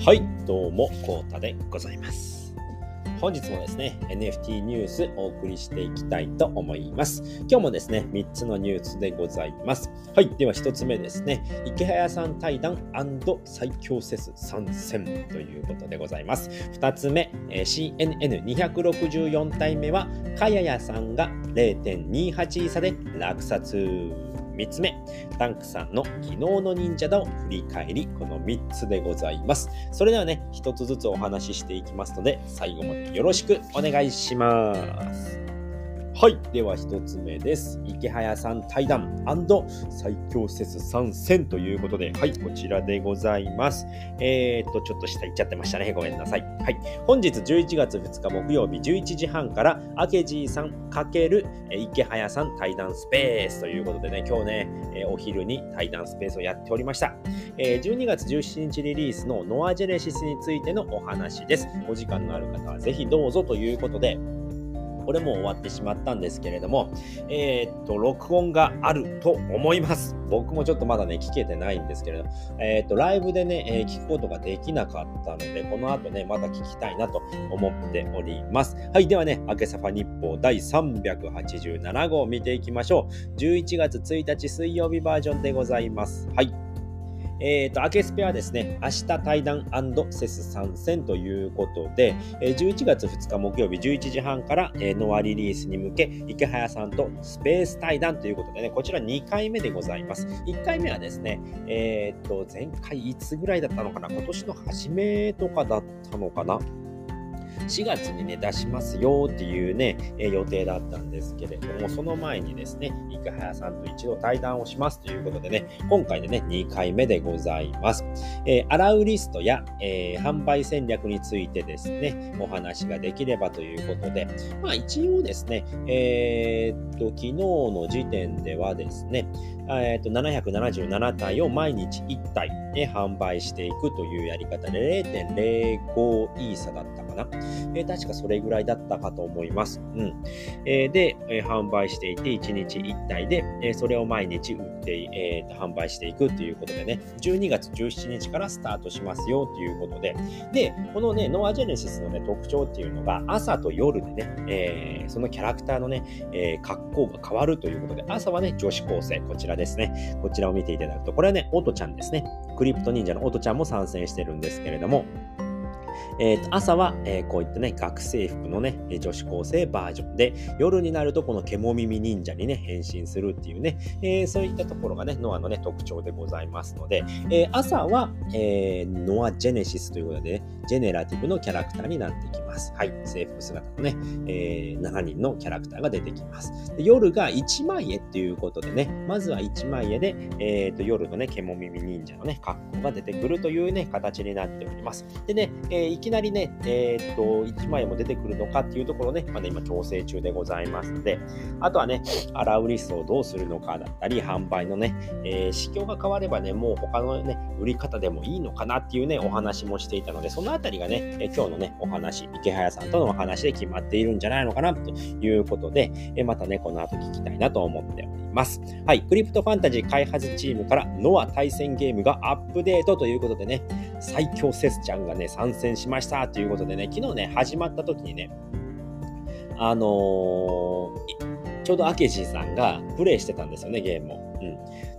はい、どうも、コータでございます。本日もですね、NFT ニュースお送りしていきたいと思います。今日もですね、3つのニュースでございます。はい、では1つ目ですね、池早さん対談最強セス参戦ということでございます。2つ目、CNN264 体目は、かややさんが0.28差で落札。3つ目、タンクさんの昨日の忍者だを振り返り、この3つでございます。それではね、1つずつお話ししていきますので、最後までよろしくお願いします。はい。では一つ目です。池早さん対談最強説参戦ということで、はい、こちらでございます。えー、っと、ちょっと下行っちゃってましたね。ごめんなさい。はい。本日11月2日木曜日11時半から、明治さん×池早さん対談スペースということでね、今日ね、えお昼に対談スペースをやっておりました。え12月17日リリースのノアジェネシスについてのお話です。お時間のある方はぜひどうぞということで、これも終わってしまったんですけれども、えー、っと、録音があると思います。僕もちょっとまだね、聞けてないんですけれど、えー、っと、ライブでね、えー、聞くことができなかったので、この後ね、また聞きたいなと思っております。はい、ではね、明けさファ日報第387号を見ていきましょう。11月1日水曜日バージョンでございます。はい。えっ、ー、と、アケスペはですね、明日対談セス参戦ということで、11月2日木曜日11時半から、えー、ノアリリースに向け、池早さんとスペース対談ということでね、こちら2回目でございます。1回目はですね、えっ、ー、と、前回いつぐらいだったのかな？今年の初めとかだったのかな？4月にね、出しますよっていうね、え予定だったんですけれども、その前にですね、池早さんと一度対談をしますということでね、今回でね、2回目でございます。えー、アラウリストや、えー、販売戦略についてですね、お話ができればということで、まあ一応ですね、えー、っと、昨日の時点ではですね、えー、と777体を毎日1体で販売していくというやり方で0.05イーサだったかな、えー、確かそれぐらいだったかと思います。うん。えー、で、えー、販売していて1日1体で、えー、それを毎日売って、えー、販売していくということでね、12月17日からスタートしますよということで、で、このね、ノアジェネシスのね、特徴っていうのが朝と夜でね、えー、そのキャラクターのね、えー、格好が変わるということで、朝はね、女子高生、こちらですね。こちらを見ていただくと、これはね、オトちゃんですね。クリプト忍者のオトちゃんも参戦してるんですけれども、えー、と朝は、えー、こういったね、学生服のね、女子高生バージョンで、夜になるとこの獣耳忍者にね、変身するっていうね、えー、そういったところがね、ノアのね、特徴でございますので、えー、朝は、え、ノアジェネシスということでね、ジェネラティブのキャラクターになってきます。はい。制服姿のね、えー、7人のキャラクターが出てきます。で夜が1枚絵っていうことでね、まずは1枚絵で、えー、と夜のね、獣耳忍者のね、格好が出てくるというね、形になっております。でね、えー、いきなりね、えー、っと、1枚も出てくるのかっていうところね、まだ今調整中でございますので、あとはね、アラウリスをどうするのかだったり、販売のね、えー、市況が変わればね、もう他のね、売り方でもいいのかなっていうね、お話もしていたので、そのあたりがね、え今日のね、お話、池早さんとのお話で決まっているんじゃないのかなということで、えまたね、この後聞きたいなと思っております。はい、クリプトファンタジー開発チームからノア対戦ゲームがアップデートということでね、最強セスちゃんがね、参戦しましたということでね、昨日ね、始まった時にね、あのー、ちょうどアケジーさんがプレイしてたんですよね、ゲームを。うん。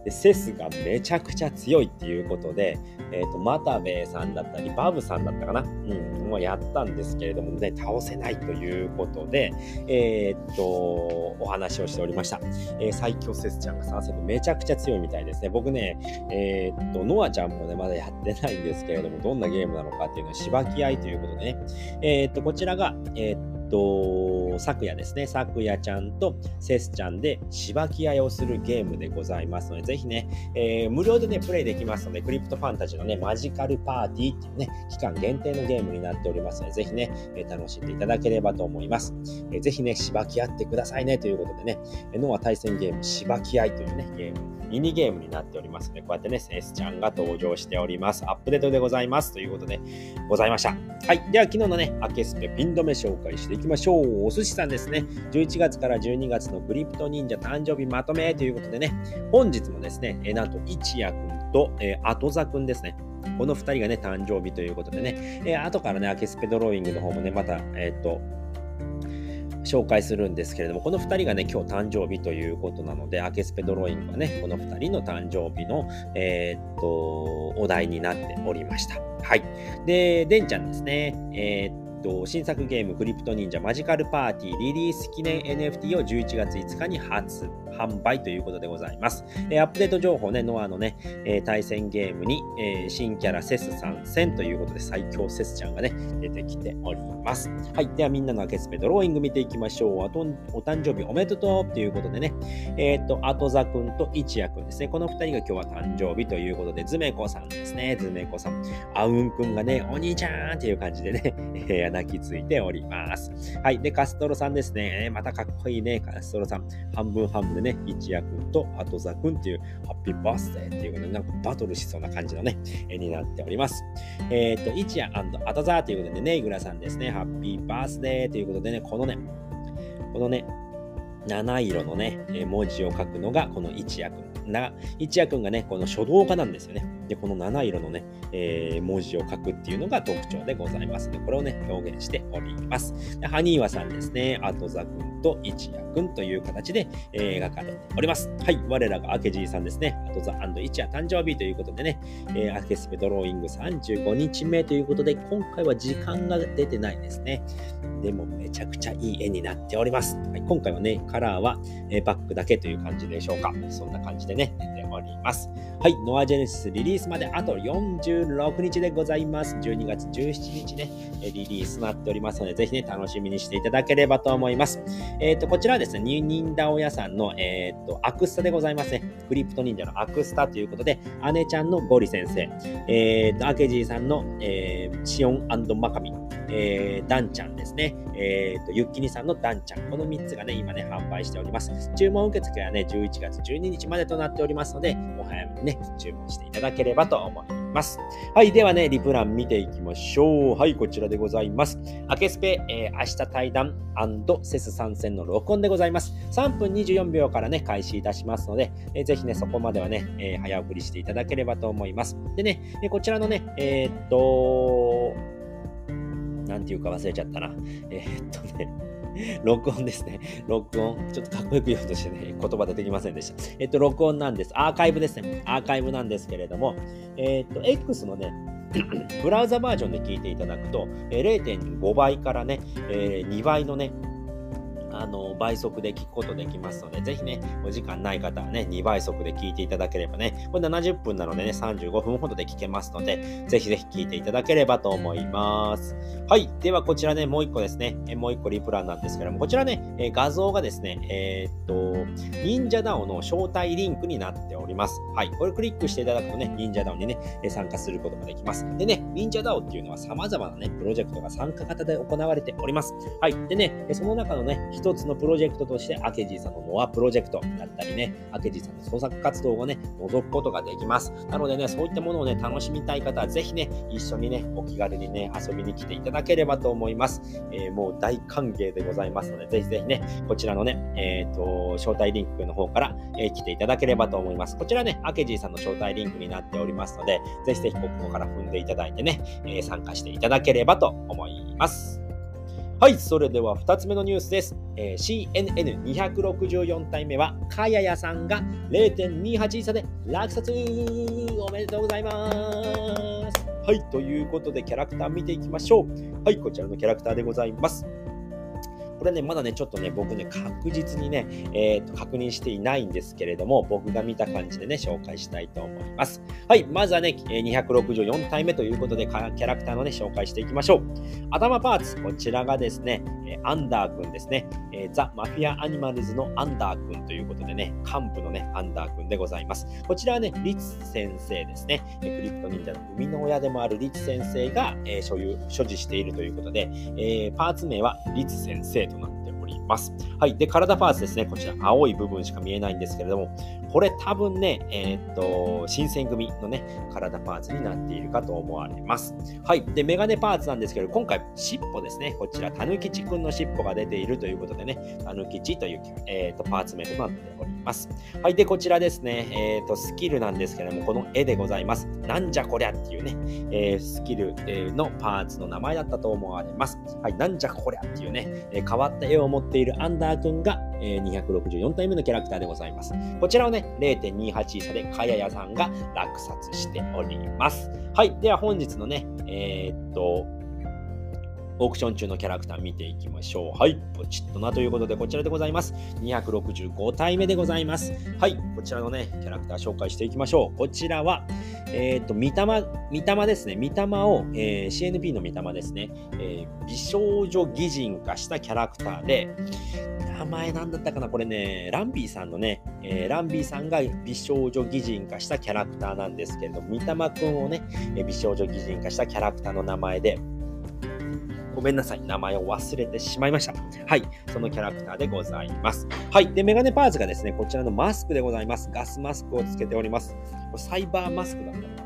でセスがめちゃくちゃ強いっていうことで、えーと、マタベイさんだったりバブさんだったかな、うん、もうやったんですけれどもね倒せないということで、えー、っとお話をしておりました、えー、最強セスちゃんが参戦でめちゃくちゃ強いみたいですね。僕ねえー、っとノアちゃんもねまだやってないんですけれどもどんなゲームなのかっていうのはしばき合いということでね。えっとこちらがえっと、と昨夜ですね、昨夜ちゃんとセスちゃんでしばき合いをするゲームでございますので、ぜひね、えー、無料でね、プレイできますので、クリプトファンタジーのね、マジカルパーティーっていうね、期間限定のゲームになっておりますので、ぜひね、えー、楽しんでいただければと思います。えー、ぜひね、しばき合ってくださいねということでね、ノア対戦ゲーム、しばき合いというね、ゲーム、ミニゲームになっておりますので、こうやってね、セスちゃんが登場しております。アップデートでございますということでございました。はい。では、昨日のね、アケスペピン止め紹介していきましょう。お寿司さんですね。11月から12月のクリプト忍者誕生日まとめということでね、本日もですね、えなんと一夜くんと、えー、後座くんですね。この2人がね、誕生日ということでね、えー、後からね、アケスペドローイングの方もね、また、えっ、と、紹介するんですけれども、この2人がね、今日誕生日ということなので、アケスペドロイングはね、この2人の誕生日の、えー、っと、お題になっておりました。はい。で、デンちゃんですね。えー、と、新作ゲームクリプト忍者マジカルパーティーリリース記念 NFT を11月5日に発販売ということでございます。え、アップデート情報ね、ノアのね、え、対戦ゲームに、え、新キャラセス参戦ということで最強セスちゃんがね、出てきております。はい。ではみんなの開けスペドローイング見ていきましょう。あと、お誕生日おめでとうということでね、えっ、と、後座くんと一夜くんですね。この2人が今日は誕生日ということで、ズメコさんですね。ズメコさん。あうんくんがね、お兄ちゃんっていう感じでね、え泣きついております。はい。で、カストロさんですね。またかっこいいね、カストロさん。半分半分でね、一夜くんと後座くんっていう、ハッピーバースデーっていうことで、なんかバトルしそうな感じのね、絵になっております。えっ、と、一夜後座ということでね、イグラさんですね。ハッピーバースデーということでね、このね、このね、七色のね、文字を書くのがこの一夜くん。な一夜くんがね、この書道家なんですよね。で、この七色のね、えー、文字を書くっていうのが特徴でございますので、これをね、表現しております。でハニーワさんですね、後座くんと一夜くんという形で、えー、描かれております。はい、我らが明治さんですね、後座一夜誕生日ということでね、えー、アケスペドローイング35日目ということで、今回は時間が出てないですね。でもめちゃくちゃいい絵になっております。はい、今回はね、カラーは、えー、バックだけという感じでしょうか。そんな感じでね、出ております。はい、ノアジェネシスリリーースまであと46日でございます。12月17日ね、リリースなっておりますので、ぜひね、楽しみにしていただければと思います。えっ、ー、と、こちらはですね、ニンダオ屋さんの、えっ、ー、と、アクスタでございますね。クリプト忍者のアクスタということで、姉ちゃんのゴリ先生、えっ、ー、と、アケジーさんの、えー、シオンマカミ、えー、ダンちゃんですね。えっ、ー、と、ユッキニさんのダンちゃん。この3つがね、今ね、販売しております。注文受付はね、11月12日までとなっておりますので、お早めにね、注文していただければばと思います。はい。ではね、リプラン見ていきましょう。はい、こちらでございます。アケスペ、えー、明日対談セス参戦の録音でございます。3分24秒からね、開始いたしますので、えー、ぜひね、そこまではね、えー、早送りしていただければと思います。でね、えこちらのね、えー、っと、なんていうか忘れちゃったな。えー、っとね、録音ですね。録音。ちょっとかっこよく言おうとしてね、言葉出てきませんでした。えっと、録音なんです。アーカイブですね。アーカイブなんですけれども、え、っと、X のね、ブラウザバージョンで聞いていただくと、0.5倍からね、えー、2倍のね、あの倍速で聞くことできますので、ぜひね、お時間ない方はね、2倍速で聞いていただければね、これ70分なのでね、35分ほどで聞けますので、ぜひぜひ聞いていただければと思います。はい。では、こちらね、もう一個ですね、もう一個リプランなんですけども、こちらね、画像がですね、えー、っと、忍者ダオの招待リンクになっております。はい。これクリックしていただくとね、忍者ダオにね、参加することができます。でね、忍者ダオっていうのは様々なね、プロジェクトが参加型で行われております。はい。でね、その中のね、一つのプロジェクトとして、アケジーさんのノアプロジェクトだったりね、アケジーさんの創作活動をね、覗くことができます。なのでね、そういったものをね、楽しみたい方は、ぜひね、一緒にね、お気軽にね、遊びに来ていただければと思います。えー、もう大歓迎でございますので、ぜひぜひね、こちらのね、えっ、ー、と、招待リンクの方から、えー、来ていただければと思います。こちらね、アケジーさんの招待リンクになっておりますので、ぜひぜひここから踏んでいただいてね、え参加していただければと思います。はい、それでは2つ目のニュースです。えー、CNN264 体目は、かややさんが0.28差で落札おめでとうございます。はい、ということでキャラクター見ていきましょう。はい、こちらのキャラクターでございます。これね、まだね、ちょっとね、僕ね、確実にね、えー、と確認していないんですけれども、僕が見た感じでね、紹介したいと思います。はい、まずはね、264体目ということで、キャラクターのね、紹介していきましょう。頭パーツ、こちらがですね、アンダー君ですね、ザ・マフィア・アニマルズのアンダー君ということでね、幹部のね、アンダー君でございます。こちらはね、リツ先生ですね、クリプト忍者の生みの親でもあるリツ先生が、えー、所有、所持しているということで、えー、パーツ名はリツ先生ます。はい。で、体パーツですね。こちら、青い部分しか見えないんですけれども、これ多分ね、えー、っと、新選組のね、体パーツになっているかと思われます。はい。で、メガネパーツなんですけど、今回、尻尾ですね。こちら、たぬきちくんの尻尾が出ているということでね、たぬきちという、えー、っとパーツ名となっております。はい。で、こちらですね、えっ、ー、と、スキルなんですけれども、この絵でございます。なんじゃこりゃっていうね、えー、スキルのパーツの名前だったと思われます。はい。なんじゃこりゃっていうね、え変わった絵を持っているアンダー君が、え264体目のキャラクターでございます。こちらをね、0.28差でかややさんが落札しております。はい。では本日のね、えー、っと、オークション中のキャラクター見ていきましょう。はい、ポチッとなということで、こちらでございます。265体目でございます。はい、こちらのね、キャラクター紹介していきましょう。こちらは、えっ、ー、と、見たま、見たまですね。見たまを、えー、CNP の見たまですね、えー、美少女擬人化したキャラクターで、名前なんだったかな？これね、ランビーさんのね、えー、ランビーさんが美少女擬人化したキャラクターなんですけれども、三玉くんをね、美少女擬人化したキャラクターの名前で、ごめんなさい。名前を忘れてしまいました。はい。そのキャラクターでございます。はい。で、メガネパーツがですね、こちらのマスクでございます。ガスマスクをつけております。これサイバーマスクだった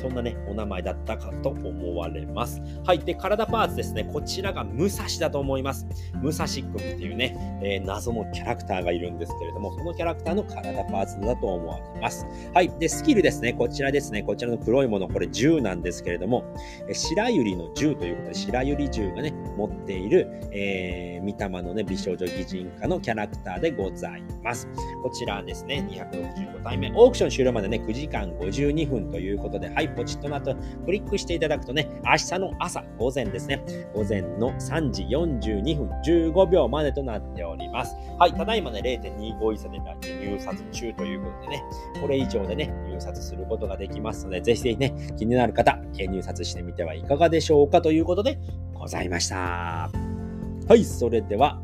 そんなね、お名前だったかと思われます。はい。で、体パーツですね。こちらが武蔵だと思います。武蔵君っていうね、えー、謎のキャラクターがいるんですけれども、そのキャラクターの体パーツだと思われます。はい。で、スキルですね。こちらですね。こちらの黒いもの、これ銃なんですけれども、え白百合の銃ということで、白百合銃がね、持っている、えー、三玉のね、美少女擬人化のキャラクターでございます。こちらですね、265体目。オークション終了までね、9時間52分ということで、はい、ポチッとなとクリックしていただくとね、明日の朝、午前ですね、午前の3時42分15秒までとなっております。はい、ただいまね、0.25以差で入札中ということでね、これ以上でね、入札することができますので、ぜひぜひね、気になる方、入札してみてはいかがでしょうかということでございました。はい、それでは、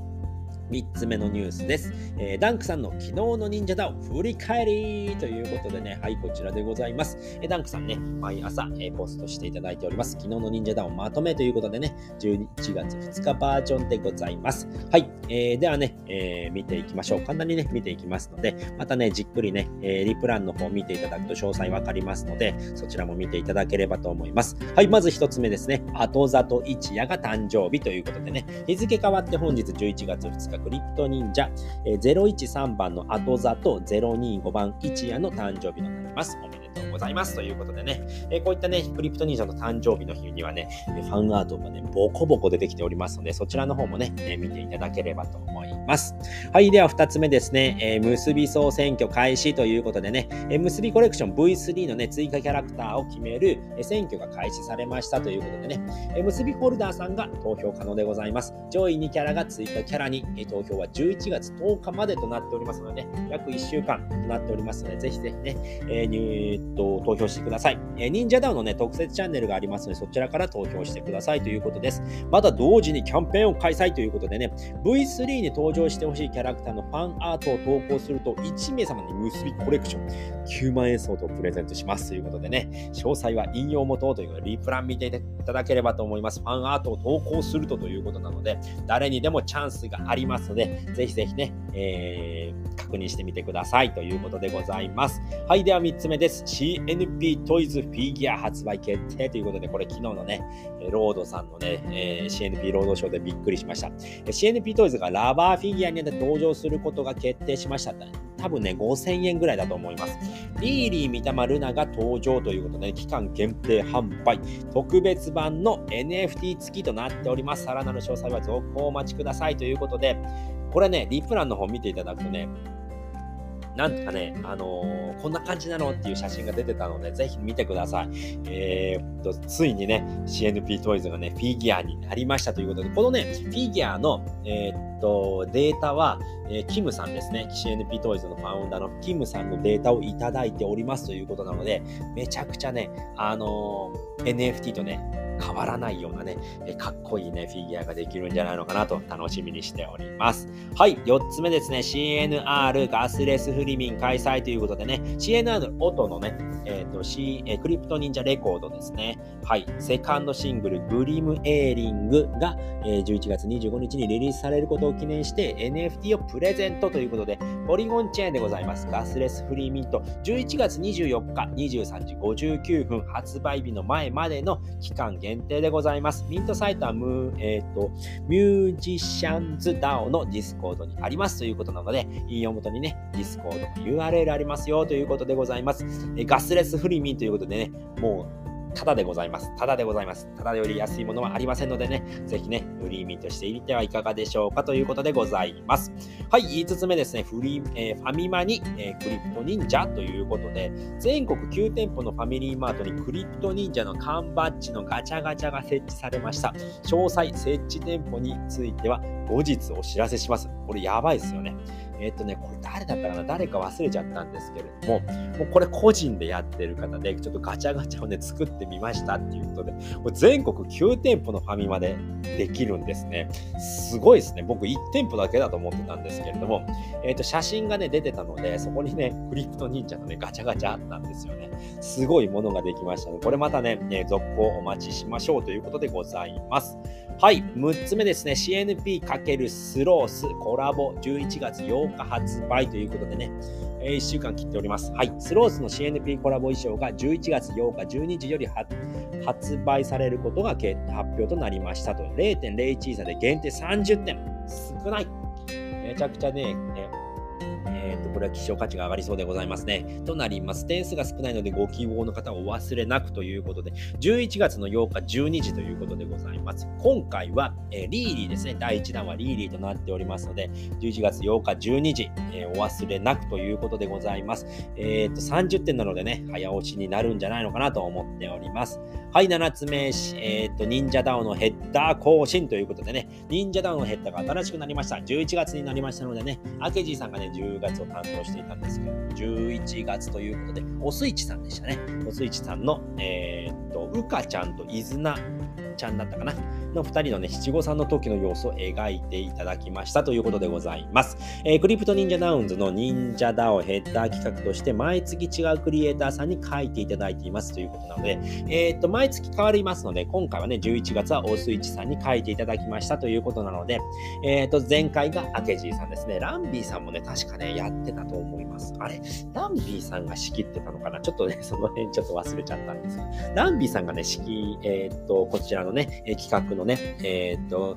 3つ目のニュースです。えー、ダンクさんの昨日の忍者だを振り返りということでね、はい、こちらでございます。えー、ダンクさんね、毎朝、えー、ポストしていただいております。昨日の忍者だをまとめということでね、11月2日バージョンでございます。はい、えー、ではね、えー、見ていきましょう。簡単にね、見ていきますので、またね、じっくりね、えー、リプランの方見ていただくと詳細わかりますので、そちらも見ていただければと思います。はい、まず1つ目ですね、後里一夜が誕生日ということでね、日付変わって本日11月2日、クリプト忍者、えー、013番の後座と025番一夜の誕生日となります。おめでとうございます。ということでね、えー、こういったね、クリプト忍者の誕生日の日にはね、ファンアートがね、ボコボコ出てきておりますので、そちらの方もね、えー、見ていただければと思います。はい、では2つ目ですね、えー、結び総選挙開始ということでね、えー、結びコレクション V3 のね、追加キャラクターを決める、え、選挙が開始されましたということでね、えー、結びホルダーさんが投票可能でございます。上位2キャラが追加キャラに、えー、投票は11月10日までとなっておりますので、ね、約1週間となっておりますので、ぜひぜひね、えー、えー、と投票してください。えー、忍者ダウのね、特設チャンネルがありますので、そちらから投票してくださいということです。また同時にキャンペーンを開催ということでね、V3 に登場してほしいキャラクターのファンアートを投稿すると、1名様に結びコレクション9万円相当プレゼントしますということでね、詳細は引用元ということで、リプラン見ていただければと思います。ファンアートを投稿するとということなので、誰にでもチャンスがありますので、ぜひぜひね、えー、確認してみてくださいということでございます。はい、では3つ目です。CNP トイズフィギュア発売決定ということで、これ昨日のね、ロードさんのね、えー、CNP ロードショーでびっくりしました。CNP トイズがラバーフィギュアに登場することが決定しました。多分ね、5000円ぐらいだと思います。リーリー三玉ルナが登場ということで、期間限定販売、特別版の NFT 付きとなっております。さらなる詳細は続行お待ちくださいということで、これね、リプランの方見ていただくとね、なんとかね、あのー、こんな感じなのっていう写真が出てたので、ぜひ見てください。えー、っと、ついにね、CNP トイズがね、フィギュアになりましたということで、このね、フィギュアの、えー、っと、データは、えー、キムさんですね、CNP トイズのファウンダーのキムさんのデータをいただいておりますということなので、めちゃくちゃね、あの NFT とね、変わらないようなね、かっこいいね、フィギュアができるんじゃないのかなと楽しみにしております。はい、4つ目ですね、CNR ガスレスフリミン開催ということでね、CNR 音のね、え、ー、と、C、クリプト忍者レコードですね。はい、セカンドシングル、グリムエーリングが、えー、11月25日にリリースされることを記念して NFT をプレゼントということで、ポリゴンチェーンでございます。ガスレスフリーミント、11月24日23時59分発売日の前までの期間限限定でございます。ミントサイトはム,、えーと、ミュージシャンズ DAO のディスコードにありますということなので、引用元にね、ディスコードの URL ありますよということでございます。えガスレスフリーミントということでね、もうただでございます。ただでございます。ただより安いものはありませんのでね、ぜひね、フリーミントしてみてはいかがでしょうかということでございます。はい、5つ目ですね、フリー、えー、ファミマに、えー、クリプト忍者ということで、全国9店舗のファミリーマートにクリプト忍者の缶バッジのガチャガチャが設置されました。詳細、設置店舗については後日お知らせします。これやばいですよね。えっ、とね、これ誰だったかな？誰か忘れちゃったんですけれども、もうこれ個人でやってる方で、ちょっとガチャガチャをね、作ってみましたっていうことで、これ全国9店舗のファミマでできるんですね。すごいですね。僕1店舗だけだと思ってたんですけれども、えっ、と、写真がね、出てたので、そこにね、クリプト忍者のね、ガチャガチャあったんですよね。すごいものができましたので、これまたね、ね続行お待ちしましょうということでございます。はい、6つ目ですね、CNP× スロースコラボ11月8日発売ということでね、えー、1週間切っております。はい、スロースの CNP コラボ衣装が11月8日12時より発売されることが発表となりましたと。0.01差で限定30点。少ない。めちゃくちゃね、ねえー、とこれは希少価値が上がりそうでございますね。となります。点数が少ないのでご希望の方はお忘れなくということで、11月の8日12時ということでございます。今回は、えー、リーリーですね。第1弾はリーリーとなっておりますので、11月8日12時、えー、お忘れなくということでございます。えっ、と、30点なのでね、早押しになるんじゃないのかなと思っております。はい、7つ目、えっ、と、忍者ダウンのヘッダー更新ということでね、忍者ダウンのヘッダーが新しくなりました。11月になりましたのでね、アケジーさんがね、10月を担当していたんですけど、11月ということで、おすいちさんでしたね。おすいちさんの、えー、っと、うかちゃんといずなちゃんだったかなの2人のね、七五三の時の様子を描いていただきましたということでございます。えー、クリプト忍者ダウンズの忍者ダオヘッダー企画として毎月違うクリエイターさんに書いていただいていますということなので、えー、っと、毎月変わりますので、今回はね、11月はオスイチさんに書いていただきましたということなので、えー、っと、前回がアケジーさんですね。ランビーさんもね、確かね、やってたと思います。あれ、ランビーさんが仕切ってたのかなちょっとね、その辺ちょっと忘れちゃったんですけど、ランビーさんがね、仕切、え、っと、こちらのね、企画のね、えー、っと、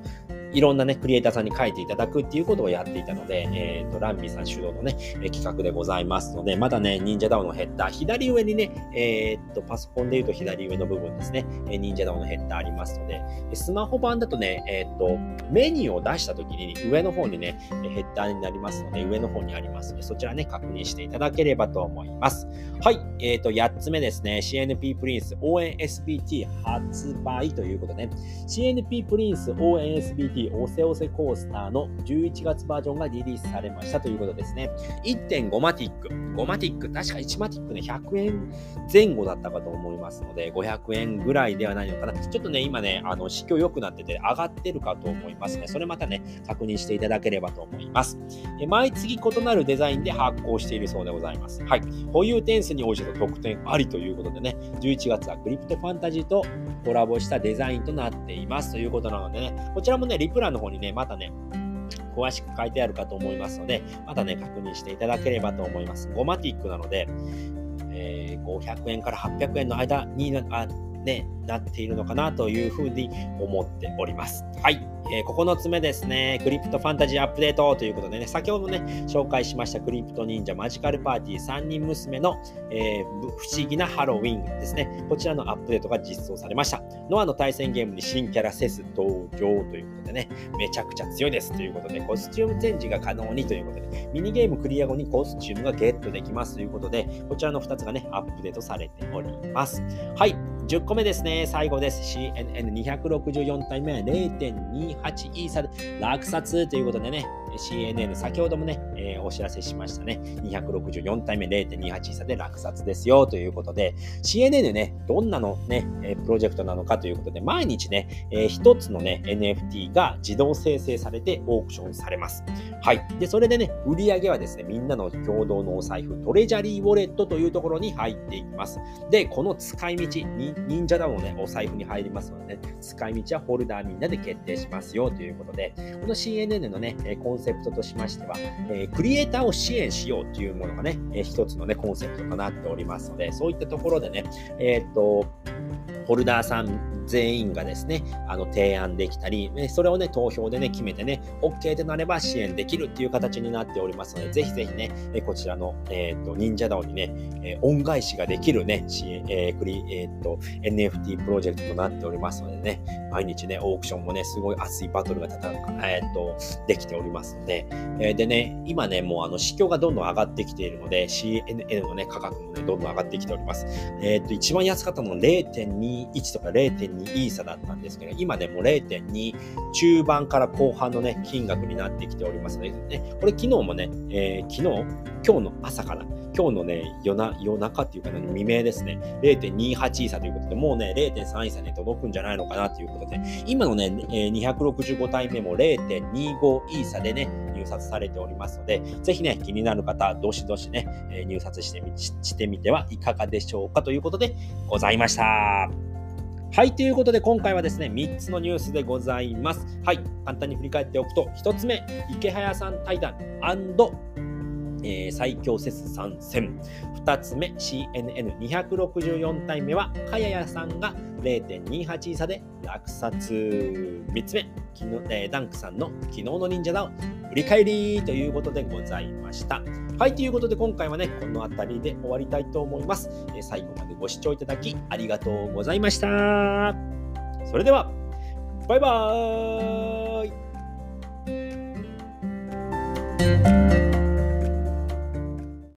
いろんなね、クリエイターさんに書いていただくっていうことをやっていたので、えっ、ー、と、ランビーさん主導のね、企画でございますので、まだね、忍者ダウンのヘッダー、左上にね、えっ、と、パソコンで言うと左上の部分ですね、え忍者ダウンのヘッダーありますので、スマホ版だとね、えっ、と、メニューを出した時に上の方にね、ヘッダーになりますので、上の方にありますので、そちらね、確認していただければと思います。はい、えっ、と、8つ目ですね、CNP プリンス応援 SBT 発売ということで、ね、CNP プリンス応援 SBT おせおせコースターの11月バージョンがリリースされましたということですね。1.5マティック。5マティック、確か1マティックね、100円前後だったかと思いますので、500円ぐらいではないのかな。ちょっとね、今ね、あの、市況良くなってて上がってるかと思いますね。それまたね、確認していただければと思います。え毎月異なるデザインで発行しているそうでございます。はい。保有点数に応じた特典ありということでね、11月はクリプトファンタジーとコラボしたデザインとなっていますということなのでね、こちらもね、プランの方にね、またね、詳しく書いてあるかと思いますので、またね、確認していただければと思います。5 MATIC なので、えー、500円から800円の間にあ、ね、なっているのかなというふうに思っております。はい。えー、9つ目ですね。クリプトファンタジーアップデートということでね、先ほどね、紹介しましたクリプト忍者マジカルパーティー3人娘の、えー、不思議なハロウィンですね。こちらのアップデートが実装されました。ノアの対戦ゲームに新キャラセス登場ということでね、めちゃくちゃ強いですということで、コスチュームチェンジが可能にということで、ミニゲームクリア後にコスチュームがゲットできますということで、こちらの2つがね、アップデートされております。はい。10個目ですね。最後です。CNN264 体目0.28イーサで落札ということでね、CNN 先ほどもね、えー、お知らせしましたね。264体目0.28イーサで落札ですよということで、CNN ね、どんなのね、プロジェクトなのかということで、毎日ね、えー、一つのね、NFT が自動生成されてオークションされます。はい。で、それでね、売り上げはですね、みんなの共同のお財布、トレジャリーウォレットというところに入っていきます。で、この使い道、忍者ダウンのね、お財布に入りますので、ね、使い道はホルダーみんなで決定しますよということで、この CNN のね、コンセセプトとしましては、えー、クリエイターを支援しようというものがね、えー、一つのね、コンセプトとなっておりますので、そういったところでね、えー、っと、ホルダーさん全員がですね、あの提案できたり、ね、それをね、投票でね、決めてね、OK となれば支援できるっていう形になっておりますので、ぜひぜひね、えこちらの、えっ、ー、と、忍者 DAO にね、え恩返しができるね、えー、クリ、えっ、ー、と、NFT プロジェクトとなっておりますのでね、毎日ね、オークションもね、すごい熱いバトルがたたえっ、と、できておりますので、えでね、今ね、もうあの、市況がどんどん上がってきているので、CNN のね、価格もね、どんどん上がってきております。えっ、と、一番安かったのは0.21とか0.2 2イーサだったんですけど、今ね、も0.2中盤から後半のね、金額になってきておりますので、ね、これ昨日もね、えー、昨日、今日の朝かな、今日のね、夜な夜中っていうかね、未明ですね、0.28イーサということで、もうね、0.3イーサに届くんじゃないのかなということで、今のね、え、265体目も0.25イーサでね、入札されておりますので、ぜひね、気になる方、どしどしね、え、入札してみしてみてはいかがでしょうかということでございました。はい、ということで今回はですね、3つのニュースでございます。はい、簡単に振り返っておくと、1つ目、池早さん対談えー、最強説参戦。2つ目、CNN264 体目は、かややさんが0.28差で落札。3つ目、昨日えー、ダンクさんの昨日の忍者だを振り返りということでございました。はい、ということで今回はね、この辺りで終わりたいと思います。えー、最後までご視聴いただきありがとうございました。それでは、バイバーイ